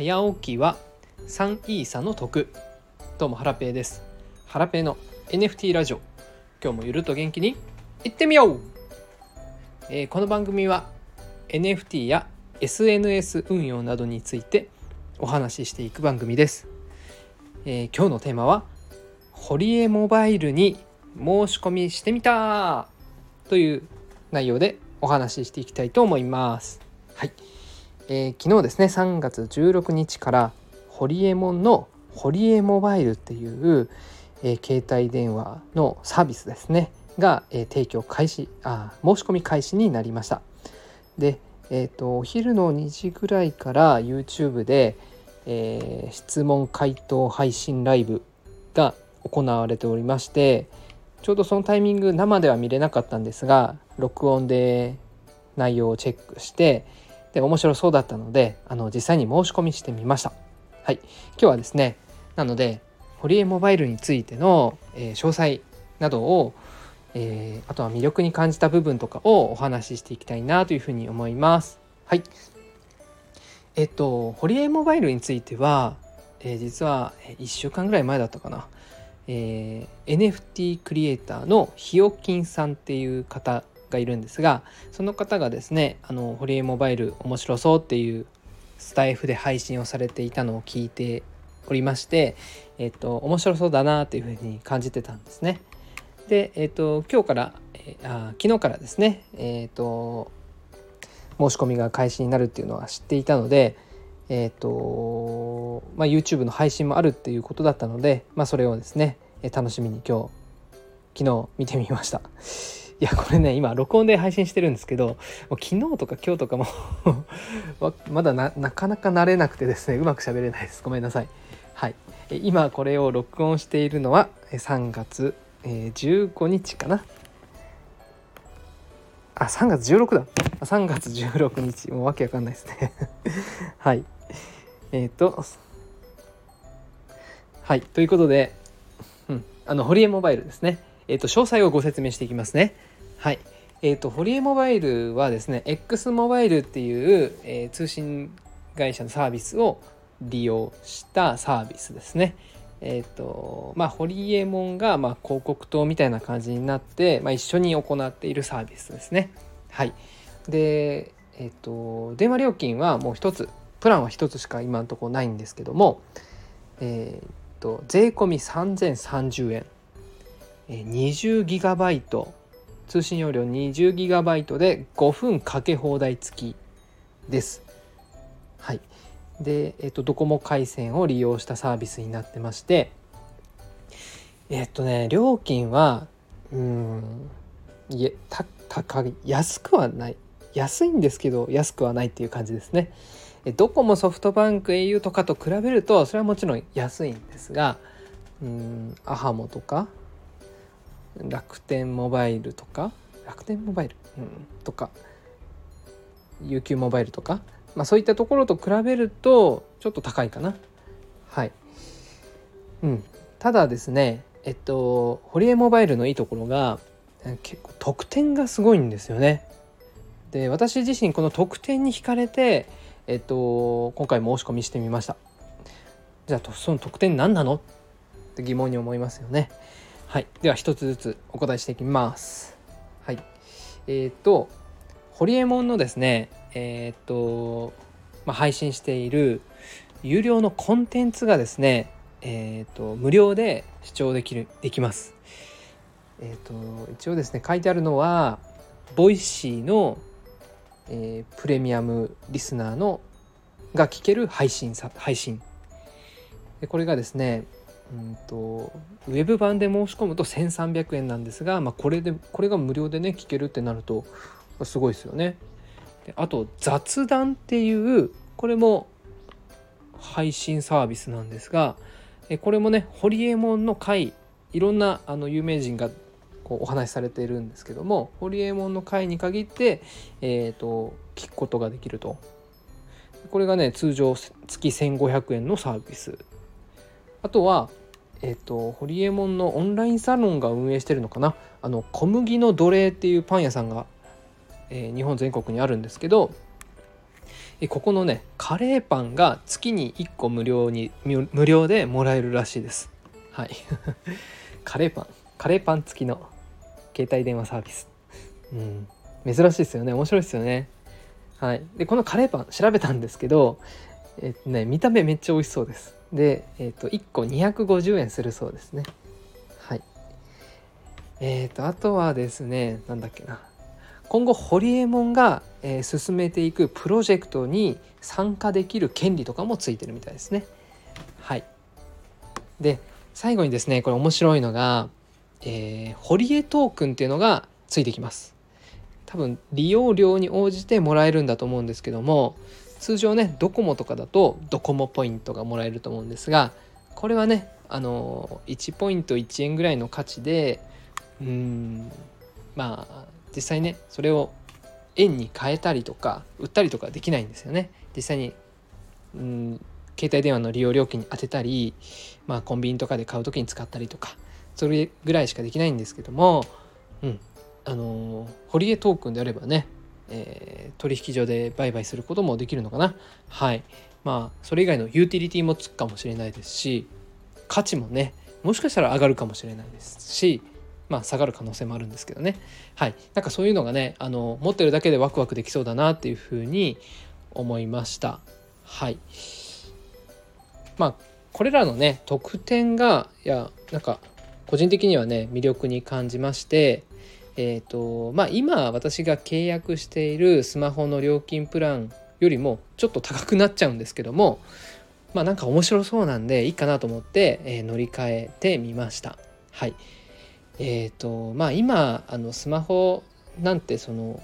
早起きは3イーサの得。どうもハラペーです。ハラペーの NFT ラジオ。今日もゆるっと元気にいってみよう、えー、この番組は NFT や SNS 運用などについてお話ししていく番組です、えー、今日のテーマはホリエモバイルに申し込みしてみた。という内容でお話ししていきたいと思います。はい、えー、昨日ですね3月16日からホリエモンのホリエモバイルっていう、えー、携帯電話のサービスですねが、えー、提供開始あ申し込み開始になりました。でえーと、お昼の2時ぐらいから YouTube で、えー、質問回答配信ライブが行われておりましてちょうどそのタイミング生では見れなかったんですが録音で内容をチェックしてで面白そうだったのであの実際に申し込みしてみました。はい。今日はですねなのでホリエモバイルについての、えー、詳細などを、えー、あとは魅力に感じた部分とかをお話ししていきたいなというふうに思います。はい。えっとホリエモバイルについては、えー、実は1週間ぐらい前だったかな。えー、NFT クリエイターのひよきんさんっていう方がいるんですがその方がですねあのホリエモバイル面白そうっていうスタイフで配信をされていたのを聞いておりまして、えっ、と、面白そうだなというふうに感じてたんですね。で、えっ、と、今日から、えー、あ昨日からですね、えっ、と申し込みが開始になるっていうのは知っていたので、えっ、とまあ、YouTube の配信もあるっていうことだったので、まあ、それをですね楽しみに今日昨日見てみました。いやこれね今録音で配信してるんですけど昨日とか今日とかも まだなかなか慣れなくてですねうまく喋れないです。ごめんなさい。はい。今これを録音しているのは3月15日かな。あ3月16だ。3月16日。もうわけわかんないですね。はい。えっ、ー、とはい。ということで、うん、あのホリエモバイルですね。えっ、と詳細をご説明していきますね。はい。えっ、ー、と、ホリエモバイルはですね、X モバイルっていう、えー、通信会社のサービスを利用したサービスですね。えっ、ー、と、まあ、ホリエモンが、まあ、広告塔みたいな感じになって、まあ、一緒に行っているサービスですね。はい。で、えっ、と、電話料金はもう一つ、プランは一つしか今のところないんですけども、えっ、と、税込み3030円、20ギガバイト通信容量 20GB で5分かけ放題付きです。はい。で、えっと、ドコモ回線を利用したサービスになってまして、えっとね、料金は、うん、いえ、た、高い、安くはない。安いんですけど、安くはないっていう感じですね。ドコモ、ソフトバンク、au とかと比べると、それはもちろん安いんですが、うん、アハモとか、楽天モバイルとか？楽天モバイル、うん、とか。UQ モバイルとか、まあ、そういったところと比べるとちょっと高いかな。はい、うん、ただですねえっとホリエモバイルのいいところが結構得点がすごいんですよね。で私自身この得点に惹かれてえっと今回申し込みしてみました。じゃあその得点何なの？って疑問に思いますよね。はい、では一つずつお答えしていきます。はい、えっ、ー、とホリエモンのですね、えっ、ー、とまあ、配信している有料のコンテンツがですね、えっ、ー、と無料で視聴できるできます。えっ、と一応ですね書いてあるのは Voicy の、えプレミアムリスナーのが聞ける配信さ配信でこれがですねうんとウェブ版で申し込むと1300円なんですが、まあ、これでこれが無料でね聞けるってなるとすごいですよね。であと雑談っていうこれも配信サービスなんですがこれもねホリエモンの回いろんなあの有名人がこうお話しされているんですけどもホリエモンの回に限って、えーと、聞くことができるとこれがね通常月1500円のサービスあとはえっ、とホリエモンのオンラインサロンが運営してるのかな？あの小麦の奴隷っていうパン屋さんが、えー、日本全国にあるんですけど、えここのねカレーパンが月に1個無料に無料でもらえるらしいです。はい。カレーパン。カレーパン付きの携帯電話サービス。うん。珍しいですよね。面白いですよね。はい。でこのカレーパン調べたんですけどえっとね見た目めっちゃ美味しそうです。で、えっと1個250円するそうですねはいえっ、とあとはですねなんだっけな今後ホリエモンが、えー、進めていくプロジェクトに参加できる権利とかもついてるみたいですね。はいで最後にですねこれ面白いのが、えー、ホリエトークンっていうのがついてきます。多分利用料に応じてもらえるんだと思うんですけども通常ねドコモとかだとドコモポイントがもらえると思うんですがこれはねあの1ポイント1円ぐらいの価値でうんまあ実際ねそれを円に変えたりとか売ったりとかできないんですよね。実際にうん携帯電話の利用料金に当てたり、まあ、コンビニとかで買う時に使ったりとかそれぐらいしかできないんですけども、うん、あのホリエトークンであればね、えー、取引所で売買することもできるのかな？はい。まあそれ以外のユーティリティもつくかもしれないですし価値もねもしかしたら上がるかもしれないですしまあ、下がる可能性もあるんですけどね。はい。なんかそういうのがねあの持ってるだけでワクワクできそうだなっていうふうに思いました。はい。まあこれらのね特典がいやなんか個人的にはね魅力に感じましてえっ、ー、とまあ今私が契約しているスマホの料金プランよりもちょっと高くなっちゃうんですけどもまあなんか面白そうなんでいいかなと思って、えー、乗り換えてみました。はい。えっ、ー、とまあ今あのスマホなんてその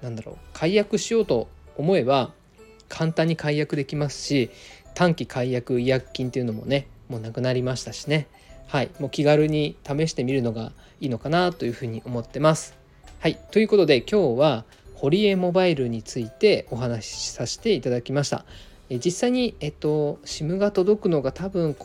なんだろう解約しようと思えば簡単に解約できますし短期解約違約金っていうのもねもうなくなりましたしね。はいもう気軽に試してみるのがいいのかなというふうに思ってます。はいということで今日はホリエモバイルについてお話しさせていただきました。え実際に、えっと、SIM が届くのが多分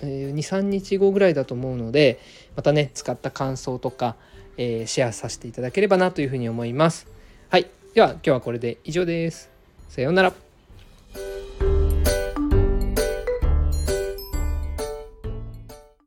え、23日後ぐらいだと思うのでまたね使った感想とか、えー、シェアさせていただければなというふうに思います。はいでは今日はこれで以上です。さようなら。